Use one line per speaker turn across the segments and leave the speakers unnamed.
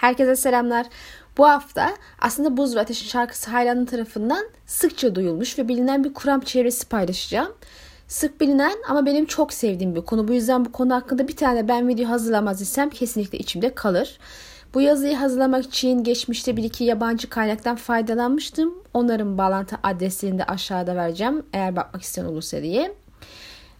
Herkese selamlar. Bu hafta aslında Buz ve Ateş'in şarkısı hayranın tarafından sıkça duyulmuş ve bilinen bir kuram çevresi paylaşacağım. Sık bilinen ama benim çok sevdiğim bir konu. Bu yüzden bu konu hakkında bir tane ben video hazırlamaz isem kesinlikle içimde kalır. Bu yazıyı hazırlamak için geçmişte bir iki yabancı kaynaktan faydalanmıştım. Onların bağlantı adreslerini de aşağıda vereceğim eğer bakmak isteyen olursa diye.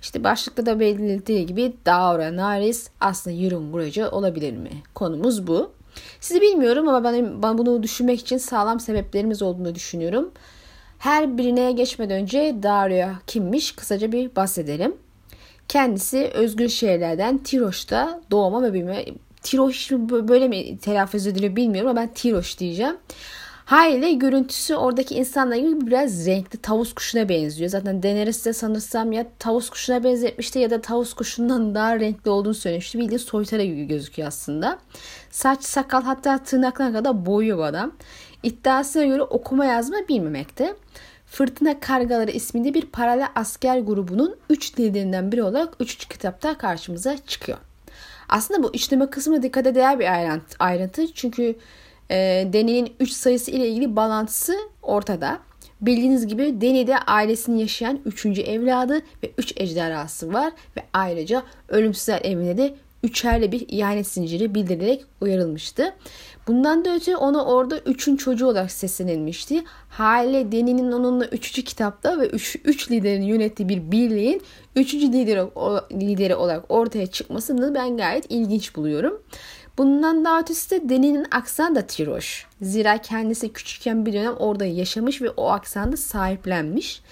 İşte başlıkta da belirtildiği gibi Daura Naris aslında Yurun Guracı olabilir mi? Konumuz bu. Sizi bilmiyorum ama ben, ben bunu düşünmek için sağlam sebeplerimiz olduğunu düşünüyorum. Her birine geçmeden önce Daria kimmiş kısaca bir bahsedelim. Kendisi özgür şehirlerden Tiroş'ta doğma ve büyüme. Tiroş böyle mi telaffuz ediliyor bilmiyorum ama ben Tiroş diyeceğim. Haliyle görüntüsü oradaki insanlar gibi biraz renkli tavus kuşuna benziyor. Zaten Daenerys de sanırsam ya tavus kuşuna benzetmişti ya da tavus kuşundan daha renkli olduğunu söylemişti. Bildiğin soytara gibi gözüküyor aslında. Saç, sakal hatta tırnaklarına kadar boyuyor bu adam. İddiasına göre okuma yazma bilmemekte. Fırtına Kargaları isminde bir paralel asker grubunun 3 liderinden biri olarak 3. kitapta karşımıza çıkıyor. Aslında bu işleme kısmı dikkate değer bir ayrıntı. Çünkü e, Deni'nin 3 sayısı ile ilgili bağlantısı ortada. Bildiğiniz gibi Deni'de ailesini yaşayan 3. evladı ve 3 ejderhası var ve ayrıca ölümsüzler evine de üçerli bir ihanet zinciri bildirilerek uyarılmıştı. Bundan da öte ona orada üçün çocuğu olarak seslenilmişti. Hale Deni'nin onunla üçüncü kitapta ve üç, üç liderin yönettiği bir birliğin üçüncü lideri, lideri olarak ortaya çıkmasını ben gayet ilginç buluyorum. Bundan daha ötesi de Deni'nin aksanı da Tiroş. Zira kendisi küçükken bir dönem orada yaşamış ve o aksanda sahiplenmiş.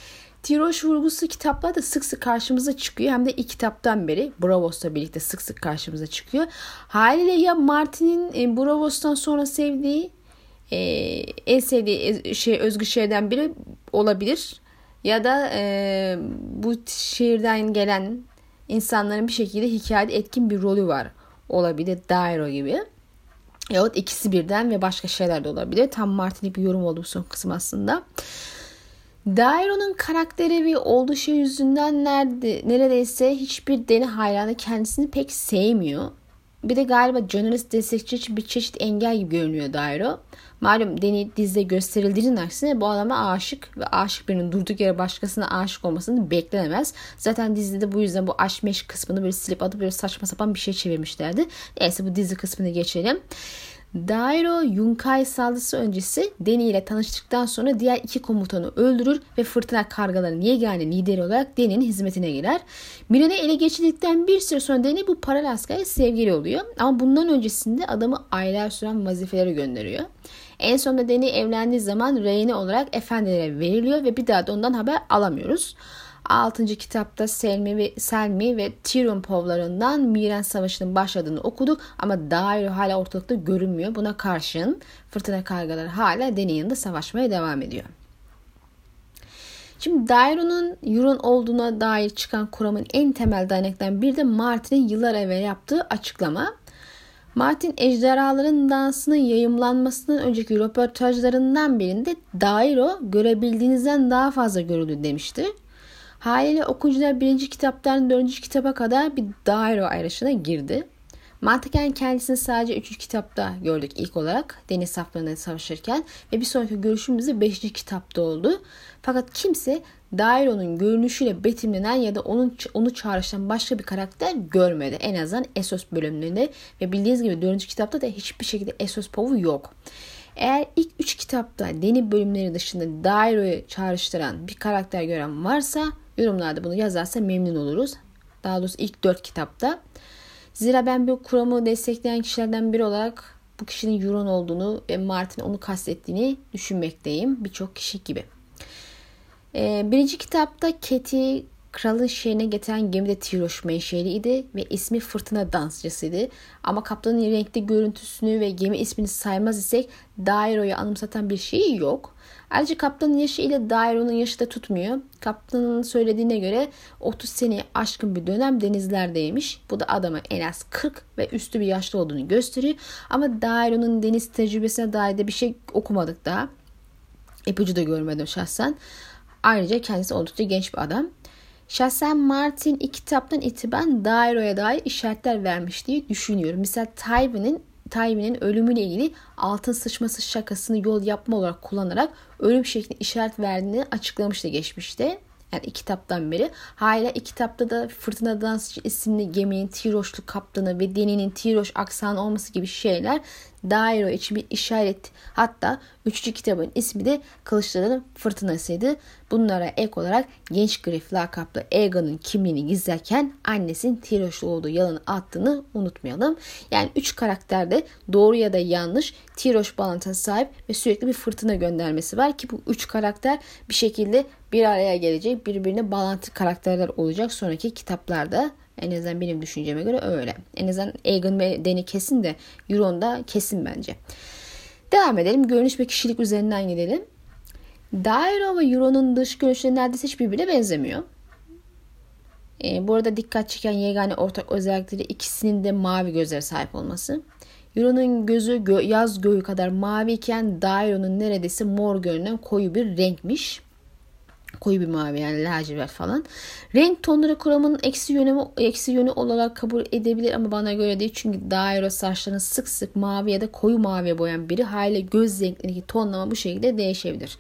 Tiroş vurgusu kitaplarda sık sık karşımıza çıkıyor. Hem de ilk kitaptan beri Bravos'la birlikte sık sık karşımıza çıkıyor. Haliyle ya Martin'in e, Bravos'tan sonra sevdiği e, en sevdiği şey özgü şeyden biri olabilir. Ya da e, bu şehirden gelen insanların bir şekilde hikayede etkin bir rolü var olabilir. Dairo gibi. Yahut ikisi birden ve başka şeyler de olabilir. Tam Martin'lik bir yorum oldu bu son kısım aslında. Dairo'nun karakteri ve oluşu yüzünden nerede, neredeyse hiçbir deli hayranı kendisini pek sevmiyor. Bir de galiba journalist destekçi için bir çeşit engel gibi görünüyor Dairo. Malum Deni dizide gösterildiğinin aksine bu adama aşık ve aşık birinin durduk yere başkasına aşık olmasını beklenemez. Zaten dizide bu yüzden bu aşk meşk kısmını böyle silip adı böyle saçma sapan bir şey çevirmişlerdi. Neyse bu dizi kısmını geçelim. Dairo Yunkai saldırısı öncesi Deni ile tanıştıktan sonra diğer iki komutanı öldürür ve fırtına kargalarının yegane lideri olarak Deni'nin hizmetine girer. Miren'i ele geçirdikten bir süre sonra Deni bu paralel askere sevgili oluyor. Ama bundan öncesinde adamı aylar süren vazifelere gönderiyor. En sonunda Deni evlendiği zaman reyne olarak efendilere veriliyor ve bir daha da ondan haber alamıyoruz. 6. kitapta Selmi ve Selmi ve Tyrion povlarından Miren Savaşı'nın başladığını okuduk ama Dairo hala ortalıkta görünmüyor. Buna karşın fırtına kargaları hala Deni yanında savaşmaya devam ediyor. Şimdi Dairo'nun Euron olduğuna dair çıkan kuramın en temel dayanaklarından biri de Martin'in yıllar evvel yaptığı açıklama. Martin ejderhaların dansının yayımlanmasından önceki röportajlarından birinde Dairo görebildiğinizden daha fazla görüldü demişti. Haliyle okuyucular birinci kitaptan dördüncü kitaba kadar bir daire ayrışına girdi. Mantıken kendisini sadece üçüncü kitapta gördük ilk olarak deniz saflarında savaşırken ve bir sonraki görüşümüzde beşinci kitapta oldu. Fakat kimse Dairo'nun görünüşüyle betimlenen ya da onun onu çağrıştıran başka bir karakter görmedi. En azından Esos bölümlerinde ve bildiğiniz gibi dördüncü kitapta da hiçbir şekilde Esos povu yok. Eğer ilk üç kitapta Deni bölümleri dışında Dairo'yu çağrıştıran bir karakter gören varsa Yorumlarda bunu yazarsa memnun oluruz. Daha doğrusu ilk dört kitapta. Zira ben bu kuramı destekleyen kişilerden biri olarak bu kişinin Euron olduğunu ve Martin onu kastettiğini düşünmekteyim. Birçok kişi gibi. Ee, birinci kitapta Keti kralın şehrine getiren gemide Tiroş menşeliydi ve ismi fırtına dansçısıydı. Ama kaptanın renkli görüntüsünü ve gemi ismini saymaz isek Dairo'yu anımsatan bir şey yok. Ayrıca kaptanın yaşı ile Dairo'nun yaşı da tutmuyor. Kaptanın söylediğine göre 30 seneyi aşkın bir dönem denizlerdeymiş. Bu da adamın en az 40 ve üstü bir yaşlı olduğunu gösteriyor. Ama Dairo'nun deniz tecrübesine dair de bir şey okumadık daha. İpucu da görmedim şahsen. Ayrıca kendisi oldukça genç bir adam. Şahsen Martin ilk kitaptan itibaren Dairo'ya dair işaretler vermiş diye düşünüyorum. Mesela Tywin'in Tywin'in ölümüyle ilgili altın sıçması şakasını yol yapma olarak kullanarak ölüm şeklinde işaret verdiğini açıklamıştı geçmişte. Yani iki kitaptan beri. Hala iki kitapta da Fırtına Dansçı isimli geminin Tiroşlu kaptanı ve Deni'nin Tiroş aksanı olması gibi şeyler Dairo için bir işaret. Hatta üçüncü kitabın ismi de Kılıçların Fırtınasıydı. Bunlara ek olarak genç grif lakaplı Aegon'un kimliğini gizlerken annesinin Tiroşlu olduğu yalanı attığını unutmayalım. Yani üç karakter de doğru ya da yanlış Tiroş bağlantısına sahip ve sürekli bir fırtına göndermesi var ki bu üç karakter bir şekilde bir araya gelecek birbirine bağlantı karakterler olacak sonraki kitaplarda en azından benim düşünceme göre öyle. En azından Egan ve Deni kesin de Euron'da kesin bence. Devam edelim. Görünüş ve kişilik üzerinden gidelim. Dairo ve Euron'un dış görünüşleri neredeyse hiçbirbirine benzemiyor. E, bu arada dikkat çeken yegane ortak özellikleri ikisinin de mavi gözlere sahip olması. Euron'un gözü gö- yaz göğü kadar mavi iken Dairo'nun neredeyse mor görünen koyu bir renkmiş koyu bir mavi yani lacivert falan. Renk tonları kuramının eksi yönü, eksi yönü olarak kabul edebilir ama bana göre değil. Çünkü daire saçlarını sık sık mavi ya da koyu maviye boyayan biri haliyle göz renklerindeki tonlama bu şekilde değişebilir.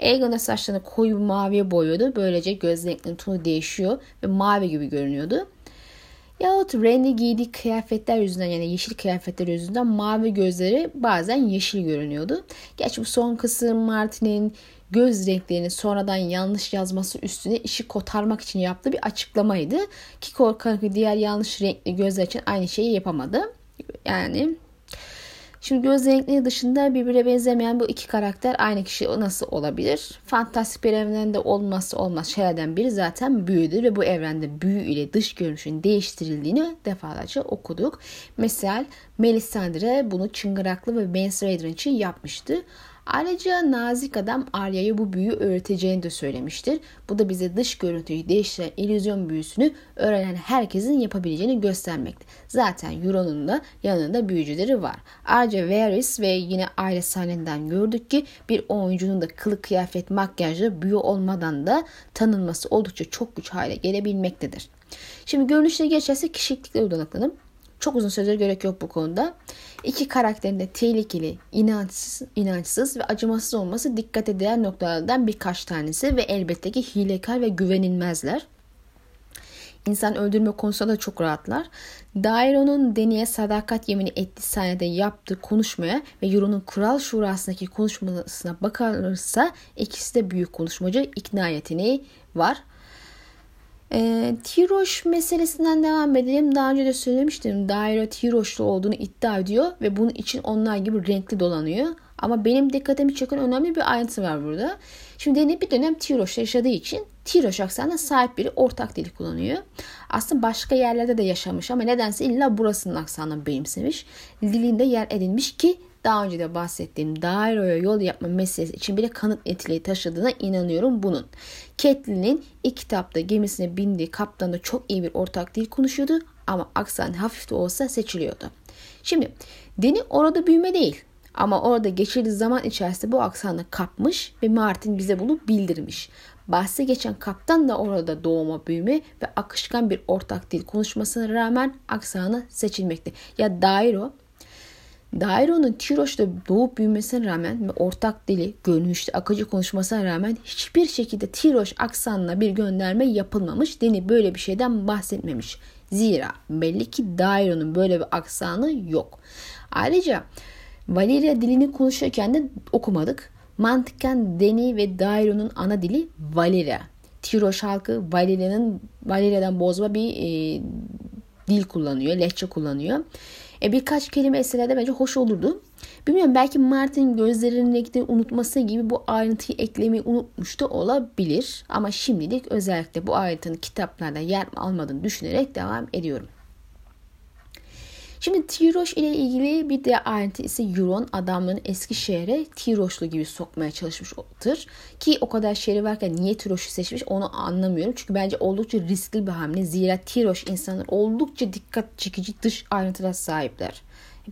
Aegon saçlarını koyu maviye boyuyordu. Böylece göz renklerinin tonu değişiyor ve mavi gibi görünüyordu. Yahut Randy giydiği kıyafetler yüzünden yani yeşil kıyafetler yüzünden mavi gözleri bazen yeşil görünüyordu. Gerçi bu son kısım Martin'in göz renklerini sonradan yanlış yazması üstüne işi kotarmak için yaptığı bir açıklamaydı. Ki korkarım ki diğer yanlış renkli gözler için aynı şeyi yapamadı. Yani Şimdi göz renkleri dışında birbirine benzemeyen bu iki karakter aynı kişi nasıl olabilir? Fantastik bir evrende olmazsa olmaz şeylerden biri zaten büyüdür ve bu evrende büyü ile dış görünüşün değiştirildiğini defalarca okuduk. Mesela Melisandre bunu Çıngıraklı ve Ben Raider için yapmıştı. Ayrıca nazik adam Arya'ya bu büyüyü öğreteceğini de söylemiştir. Bu da bize dış görüntüyü değiştiren illüzyon büyüsünü öğrenen herkesin yapabileceğini göstermekte. Zaten Euron'un da yanında büyücüleri var. Ayrıca Varys ve yine aile sahneden gördük ki bir oyuncunun da kılık kıyafet makyajlı büyü olmadan da tanınması oldukça çok güç hale gelebilmektedir. Şimdi görünüşe geçerse kişiliklikle odaklanalım. Çok uzun sözler gerek yok bu konuda. İki karakterin de tehlikeli, inançsız, inançsız ve acımasız olması dikkat edilen noktalardan birkaç tanesi ve elbette ki hilekar ve güvenilmezler. İnsan öldürme konusunda da çok rahatlar. Dairo'nun Deni'ye sadakat yemini ettiği sahnede yaptığı konuşmaya ve Euron'un kural şurasındaki konuşmasına bakılırsa ikisi de büyük konuşmacı ikna yeteneği var. E, Tiroş meselesinden devam edelim. Daha önce de söylemiştim. Daire Tiroşlu olduğunu iddia ediyor ve bunun için onlar gibi renkli dolanıyor. Ama benim dikkatimi çeken önemli bir ayrıntı var burada. Şimdi Deni bir dönem Tiroş'ta yaşadığı için Tiroş aksanına sahip biri ortak dili kullanıyor. Aslında başka yerlerde de yaşamış ama nedense illa burasının aksanını benimsemiş. Dilinde yer edinmiş ki daha önce de bahsettiğim Dairo'ya yol yapma meselesi için bile kanıt niteliği taşıdığına inanıyorum bunun. Catelyn'in ilk kitapta gemisine bindiği kaptanla çok iyi bir ortak dil konuşuyordu ama aksan hafif de olsa seçiliyordu. Şimdi Deni orada büyüme değil ama orada geçirdiği zaman içerisinde bu aksanı kapmış ve Martin bize bunu bildirmiş. Bahsi geçen kaptan da orada doğuma büyüme ve akışkan bir ortak dil konuşmasına rağmen aksanı seçilmekte. Ya Dairo Dairo'nun Tiroş'ta doğup büyümesine rağmen ve ortak dili, görünüşte akıcı konuşmasına rağmen hiçbir şekilde Tiroş aksanına bir gönderme yapılmamış. Deni böyle bir şeyden bahsetmemiş. Zira belli ki Dairo'nun böyle bir aksanı yok. Ayrıca Valeria dilini konuşurken de okumadık. Mantıken Deni ve Dairo'nun ana dili Valeria. Tiroş halkı Valeria'nın Valeria'dan bozma bir e, dil kullanıyor, lehçe kullanıyor. E, birkaç kelime esselerde bence hoş olurdu. Bilmiyorum belki Martin gözlerinin renkleri unutması gibi bu ayrıntıyı eklemeyi unutmuş da olabilir. Ama şimdilik özellikle bu ayrıntının kitaplarda yer almadığını düşünerek devam ediyorum. Şimdi Tiroş ile ilgili bir de ayrıntı ise Euron adamların eski şehre Tiroşlu gibi sokmaya çalışmıştır. Ki o kadar şehri varken niye Tiroş'u seçmiş onu anlamıyorum. Çünkü bence oldukça riskli bir hamle. Zira Tiroş insanlar oldukça dikkat çekici dış ayrıntılar sahipler.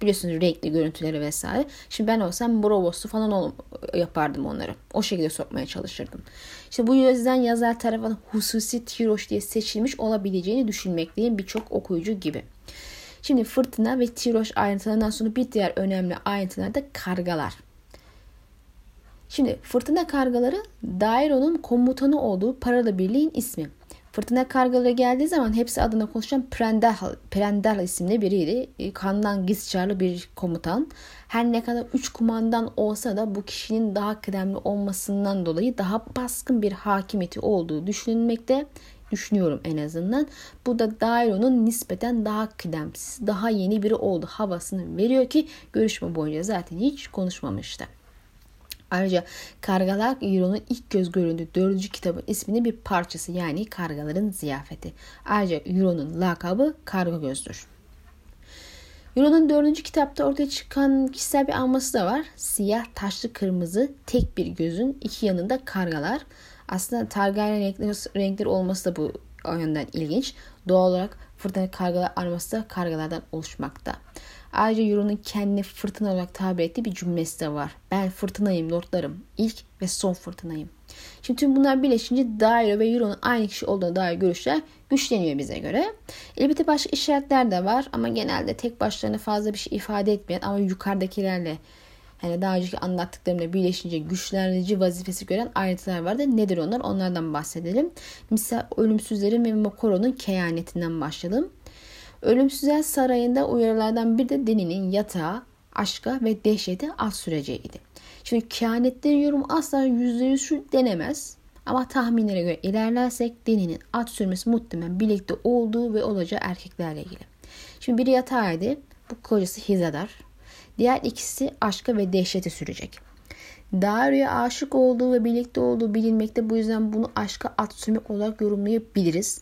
Biliyorsunuz renkli görüntüleri vesaire. Şimdi ben olsam Brovos'u falan yapardım onları. O şekilde sokmaya çalışırdım. İşte bu yüzden yazar tarafından hususi Tiroş diye seçilmiş olabileceğini düşünmekteyim birçok okuyucu gibi. Şimdi fırtına ve tiroş ayrıntılarından sonra bir diğer önemli ayrıntılar da kargalar. Şimdi fırtına kargaları Dairo'nun komutanı olduğu paralı birliğin ismi. Fırtına kargaları geldiği zaman hepsi adına konuşan Prendal, Prendal isimli biriydi. E, kandan gizçarlı bir komutan. Her ne kadar üç kumandan olsa da bu kişinin daha kıdemli olmasından dolayı daha baskın bir hakimiyeti olduğu düşünülmekte. Düşünüyorum en azından. Bu da Dairo'nun nispeten daha kıdemsiz, daha yeni biri oldu havasını veriyor ki görüşme boyunca zaten hiç konuşmamıştı. Ayrıca Kargalar Euro'nun ilk göz göründüğü dördüncü kitabın isminin bir parçası yani Kargaların Ziyafeti. Ayrıca Euro'nun lakabı Karga Göz'dür. Euro'nun dördüncü kitapta ortaya çıkan kişisel bir anması da var. Siyah, taşlı, kırmızı, tek bir gözün iki yanında kargalar. Aslında Targaryen renkleri, renkleri olması da bu yönden ilginç. Doğal olarak fırtına kargalar arması da kargalardan oluşmakta. Ayrıca Euro'nun kendini fırtına olarak tabir ettiği bir cümlesi de var. Ben fırtınayım lordlarım. İlk ve son fırtınayım. Şimdi tüm bunlar birleşince Dairo ve Euro'nun aynı kişi olduğuna dair görüşler güçleniyor bize göre. Elbette başka işaretler de var ama genelde tek başlarına fazla bir şey ifade etmeyen ama yukarıdakilerle hani daha önceki anlattıklarımla birleşince güçlendirici vazifesi gören ayrıntılar vardı. Nedir onlar? Onlardan bahsedelim. Misal ölümsüzlerin ve Mokoro'nun kehanetinden başlayalım. Ölümsüzler sarayında uyarılardan bir de Deni'nin yatağı, aşka ve dehşete az süreceğiydi. Şimdi kehanetlerin yorumu asla yüzde şu denemez. Ama tahminlere göre ilerlersek Deni'nin at sürmesi muhtemelen birlikte olduğu ve olacağı erkeklerle ilgili. Şimdi biri yatağıydı. Bu kocası Hizadar. Diğer ikisi aşka ve dehşete sürecek. Dario'ya aşık olduğu ve birlikte olduğu bilinmekte. Bu yüzden bunu aşka at sürmek olarak yorumlayabiliriz.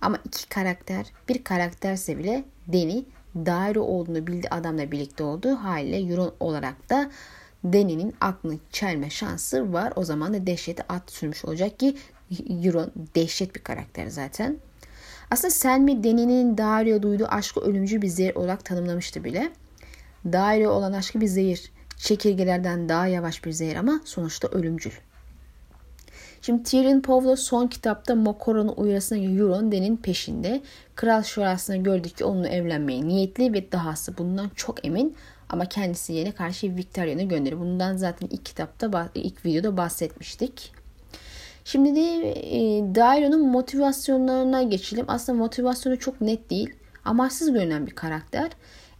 Ama iki karakter bir karakterse bile Deni daire olduğunu bildiği adamla birlikte olduğu haliyle Euron olarak da Deni'nin aklını çelme şansı var. O zaman da dehşeti at sürmüş olacak ki Euron dehşet bir karakter zaten. Aslında Selmy Deni'nin Daario'ya duyduğu aşkı ölümcül bir zehir olarak tanımlamıştı bile. Daire olan aşkı bir zehir. Çekirgelerden daha yavaş bir zehir ama sonuçta ölümcül. Şimdi Tyrion Povlo son kitapta Mokoro'nun uyarısına Euron Den'in peşinde. Kral şurasına gördük ki onunla evlenmeye niyetli ve dahası bundan çok emin. Ama kendisi yerine karşı Victoria'nı gönderiyor. Bundan zaten ilk kitapta, ilk videoda bahsetmiştik. Şimdi de e, Dairo'nun motivasyonlarına geçelim. Aslında motivasyonu çok net değil. Amaçsız görünen bir karakter.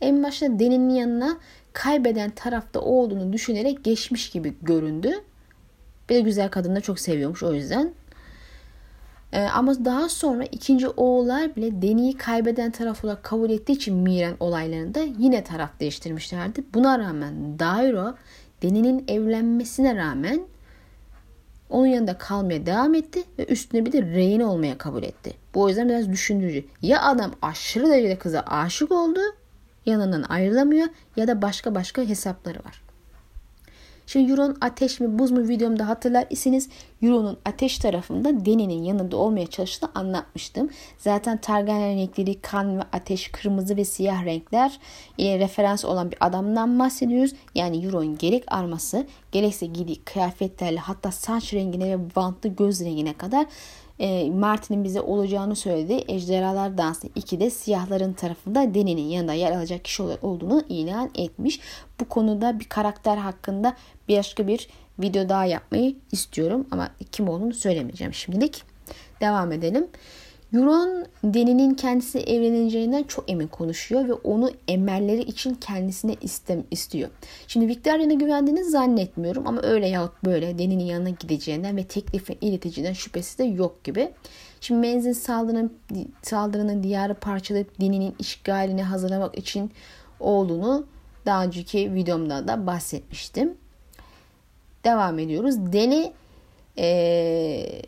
En başta Den'in yanına kaybeden tarafta olduğunu düşünerek geçmiş gibi göründü. Bir de güzel kadını da çok seviyormuş o yüzden. Ee, ama daha sonra ikinci oğullar bile Deni'yi kaybeden taraf olarak kabul ettiği için Miren olaylarında yine taraf değiştirmişlerdi. Buna rağmen Dairo Deni'nin evlenmesine rağmen onun yanında kalmaya devam etti ve üstüne bir de rehin olmaya kabul etti. Bu o yüzden biraz düşündürücü. Ya adam aşırı derecede kıza aşık oldu, yanından ayrılamıyor ya da başka başka hesapları var. Şimdi Euron ateş mi buz mu videomda hatırlar iseniz Euron'un ateş tarafında Deni'nin yanında olmaya çalıştığını anlatmıştım. Zaten Targaryen renkleri kan ve ateş, kırmızı ve siyah renkler ile referans olan bir adamdan bahsediyoruz. Yani Euron gerek arması gerekse giydiği kıyafetlerle hatta saç rengine ve bantlı göz rengine kadar e, Martin'in bize olacağını söyledi. Ejderhalar Dansı 2'de siyahların tarafında Deni'nin yanında yer alacak kişi olduğunu ilan etmiş. Bu konuda bir karakter hakkında bir başka bir video daha yapmayı istiyorum ama kim olduğunu söylemeyeceğim şimdilik. Devam edelim. Euron Deni'nin kendisi evleneceğinden çok emin konuşuyor ve onu emelleri için kendisine istem istiyor. Şimdi Victoria'na güvendiğini zannetmiyorum ama öyle yahut böyle Deni'nin yanına gideceğinden ve teklifin ileteceğinden şüphesi de yok gibi. Şimdi menzil saldırının, saldırının diyarı parçalayıp Deni'nin işgalini hazırlamak için olduğunu daha önceki videomda da bahsetmiştim. Devam ediyoruz. Deni ee,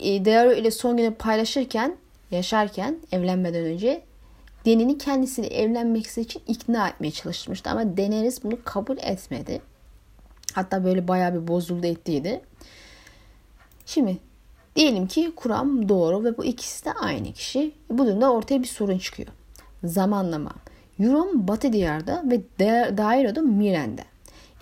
e, Diaro ile son günü paylaşırken, yaşarken evlenmeden önce Deni'ni kendisini evlenmek için ikna etmeye çalışmıştı. Ama Daenerys bunu kabul etmedi. Hatta böyle bayağı bir bozuldu ettiydi. Şimdi diyelim ki kuram doğru ve bu ikisi de aynı kişi. Bu durumda ortaya bir sorun çıkıyor. Zamanlama. Euron Batı Diyar'da ve Dairo'da Miren'de.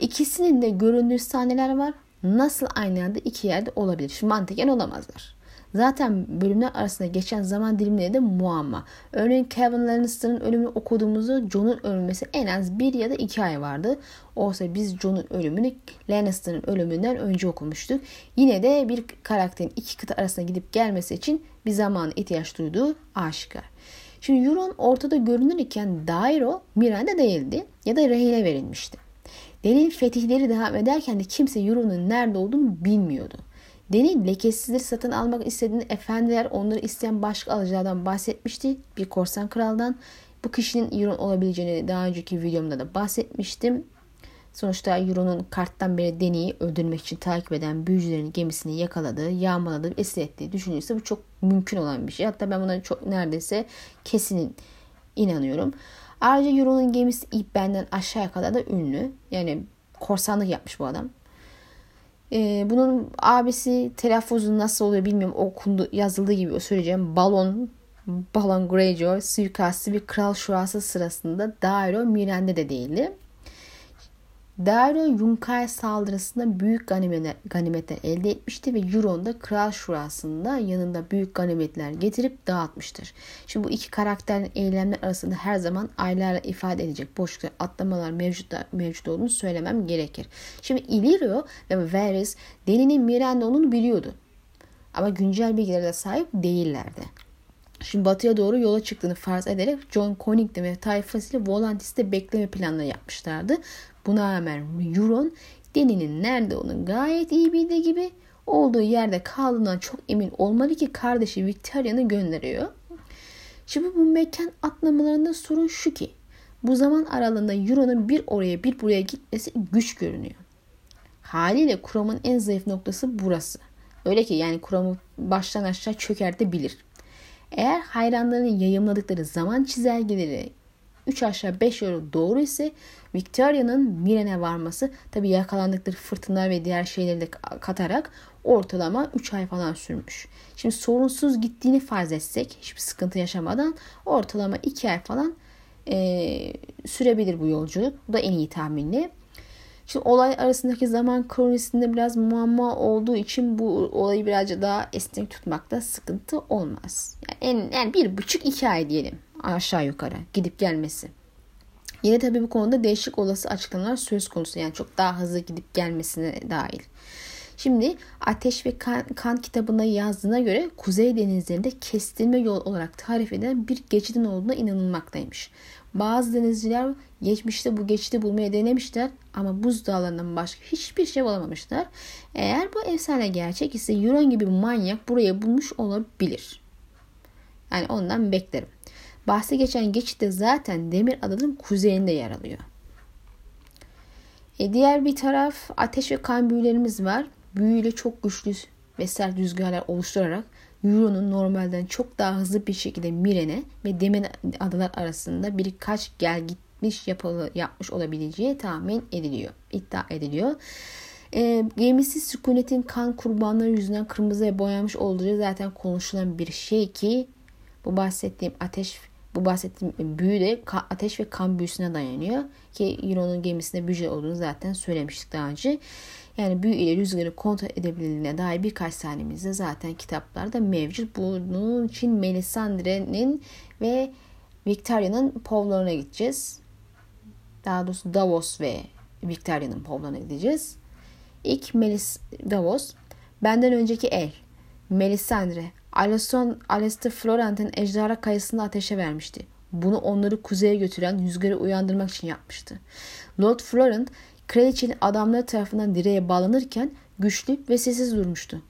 İkisinin de göründüğü sahneler var nasıl aynı anda iki yerde olabilir? Şimdi mantıken olamazlar. Zaten bölümler arasında geçen zaman dilimleri de muamma. Örneğin Kevin Lannister'ın ölümünü okuduğumuzda Jon'un ölmesi en az bir ya da iki ay vardı. Oysa biz Jon'un ölümünü Lannister'ın ölümünden önce okumuştuk. Yine de bir karakterin iki kıta arasında gidip gelmesi için bir zaman ihtiyaç duyduğu aşikar. Şimdi Euron ortada görünürken Dairo Miranda değildi ya da rehine verilmişti. Deni'nin fetihleri devam ederken de kimse Euron'un nerede olduğunu bilmiyordu. Deni lekesizleri satın almak istediğinde efendiler onları isteyen başka alıcılardan bahsetmişti. Bir korsan kraldan. Bu kişinin Euron olabileceğini daha önceki videomda da bahsetmiştim. Sonuçta Euron'un karttan beri Deni'yi öldürmek için takip eden büyücülerin gemisini yakaladığı, yağmaladığı, esir ettiği düşünülürse bu çok mümkün olan bir şey. Hatta ben buna çok neredeyse kesin inanıyorum. Ayrıca Euron'un gemisi ip benden aşağıya kadar da ünlü. Yani korsanlık yapmış bu adam. Ee, bunun abisi telaffuzu nasıl oluyor bilmiyorum. Okundu, yazıldığı gibi söyleyeceğim. Balon Balon Greyjoy suikastı bir kral şurası sırasında Dairo Miranda de değildi. Dario Yunkay saldırısında büyük ganimetler, elde etmişti ve Euron Kral Şurası'nda yanında büyük ganimetler getirip dağıtmıştır. Şimdi bu iki karakterin eylemler arasında her zaman aylarla ifade edecek boşluklar, atlamalar mevcut, mevcut olduğunu söylemem gerekir. Şimdi Illyrio ve Varys Dany'nin Miranda olduğunu biliyordu. Ama güncel bilgilere sahip değillerdi. Şimdi batıya doğru yola çıktığını farz ederek John Connington ve tayfasıyla Volantis'te bekleme planları yapmışlardı. Buna rağmen Euron Deni'nin nerede onun gayet iyi bildiği gibi olduğu yerde kaldığından çok emin olmalı ki kardeşi Victoria'nı gönderiyor. Şimdi bu mekan atlamalarında sorun şu ki bu zaman aralığında Euron'un bir oraya bir buraya gitmesi güç görünüyor. Haliyle kuramın en zayıf noktası burası. Öyle ki yani kuramı baştan aşağı çökertebilir. Eğer hayranlarının yayımladıkları zaman çizelgeleri 3 aşağı 5 yukarı doğru ise Victoria'nın Miren'e varması tabi yakalandıkları fırtınalar ve diğer şeyleri de katarak ortalama 3 ay falan sürmüş. Şimdi sorunsuz gittiğini farz etsek hiçbir sıkıntı yaşamadan ortalama 2 ay falan e, sürebilir bu yolculuk. Bu da en iyi tahminli. Şimdi olay arasındaki zaman kronisinde biraz muamma olduğu için bu olayı birazcık daha esnek tutmakta sıkıntı olmaz. Yani, en, yani bir buçuk iki ay diyelim aşağı yukarı gidip gelmesi. Yine tabii bu konuda değişik olası açıklamalar söz konusu. Yani çok daha hızlı gidip gelmesine dahil. Şimdi Ateş ve Kan, kan kitabında yazdığına göre Kuzey denizlerinde kestirme yol olarak tarif edilen bir geçidin olduğuna inanılmaktaymış. Bazı denizciler geçmişte bu geçidi bulmaya denemişler ama buz dağlarından başka hiçbir şey bulamamışlar. Eğer bu efsane gerçek ise Euron gibi manyak buraya bulmuş olabilir. Yani ondan beklerim. Bahsi geçen geçit de zaten Demir Adalı'nın kuzeyinde yer alıyor. E diğer bir taraf ateş ve kan büyülerimiz var. Büyüyle çok güçlü ve sert rüzgarlar oluşturarak Euro'nun normalden çok daha hızlı bir şekilde Miren'e ve Demir Adalar arasında birkaç gel gitmiş yapılı, yapmış olabileceği tahmin ediliyor. iddia ediliyor. E, gemisi sükunetin kan kurbanları yüzünden kırmızıya boyanmış olduğu zaten konuşulan bir şey ki bu bahsettiğim ateş bu bahsettiğim büyü de ateş ve kan büyüsüne dayanıyor. Ki Euron'un gemisinde büyüce olduğunu zaten söylemiştik daha önce. Yani büyü ile rüzgarı kontrol edebildiğine dair birkaç sahnemizde zaten kitaplarda mevcut. Bunun için Melisandre'nin ve Victoria'nın povlarına gideceğiz. Daha doğrusu Davos ve Victoria'nın povlarına gideceğiz. İlk Melis Davos. Benden önceki el. Melisandre Alison, Alistair Florent'in ejderha kayasını ateşe vermişti. Bunu onları kuzeye götüren rüzgarı uyandırmak için yapmıştı. Lord Florent, kraliçenin adamları tarafından direğe bağlanırken güçlü ve sessiz durmuştu.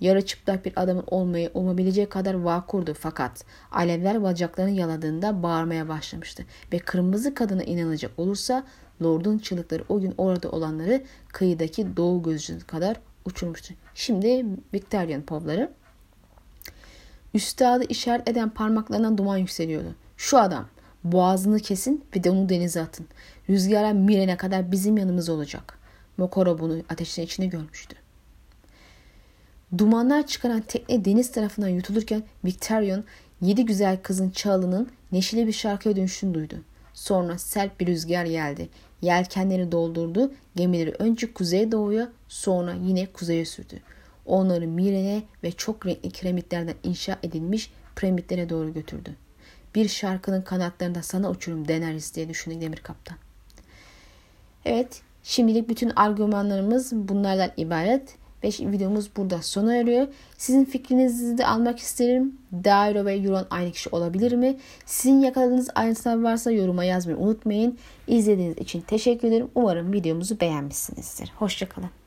Yarı çıplak bir adamın olmayı olmabileceği kadar vakurdu fakat alevler bacaklarını yaladığında bağırmaya başlamıştı ve kırmızı kadına inanacak olursa Lord'un çığlıkları o gün orada olanları kıyıdaki doğu gözcü kadar uçurmuştu. Şimdi Victorian povları Üstadı işaret eden parmaklarından duman yükseliyordu. Şu adam boğazını kesin ve de onu denize atın. Rüzgara mirene kadar bizim yanımız olacak. Mokoro bunu ateşin içinde görmüştü. Dumanlar çıkaran tekne deniz tarafından yutulurken Victorian yedi güzel kızın çağlının neşeli bir şarkıya dönüşünü duydu. Sonra sert bir rüzgar geldi. Yelkenleri doldurdu. Gemileri önce kuzeye doğuya sonra yine kuzeye sürdü. Onları Miren'e ve çok renkli kiremitlerden inşa edilmiş piramitlere doğru götürdü. Bir şarkının kanatlarında sana uçurum deneriz diye düşündü Demir Kaptan. Evet, şimdilik bütün argümanlarımız bunlardan ibaret. Ve videomuz burada sona eriyor. Sizin fikrinizi de almak isterim. Dairo ve Euron aynı kişi olabilir mi? Sizin yakaladığınız ayrıntılar varsa yoruma yazmayı unutmayın. İzlediğiniz için teşekkür ederim. Umarım videomuzu beğenmişsinizdir. Hoşçakalın.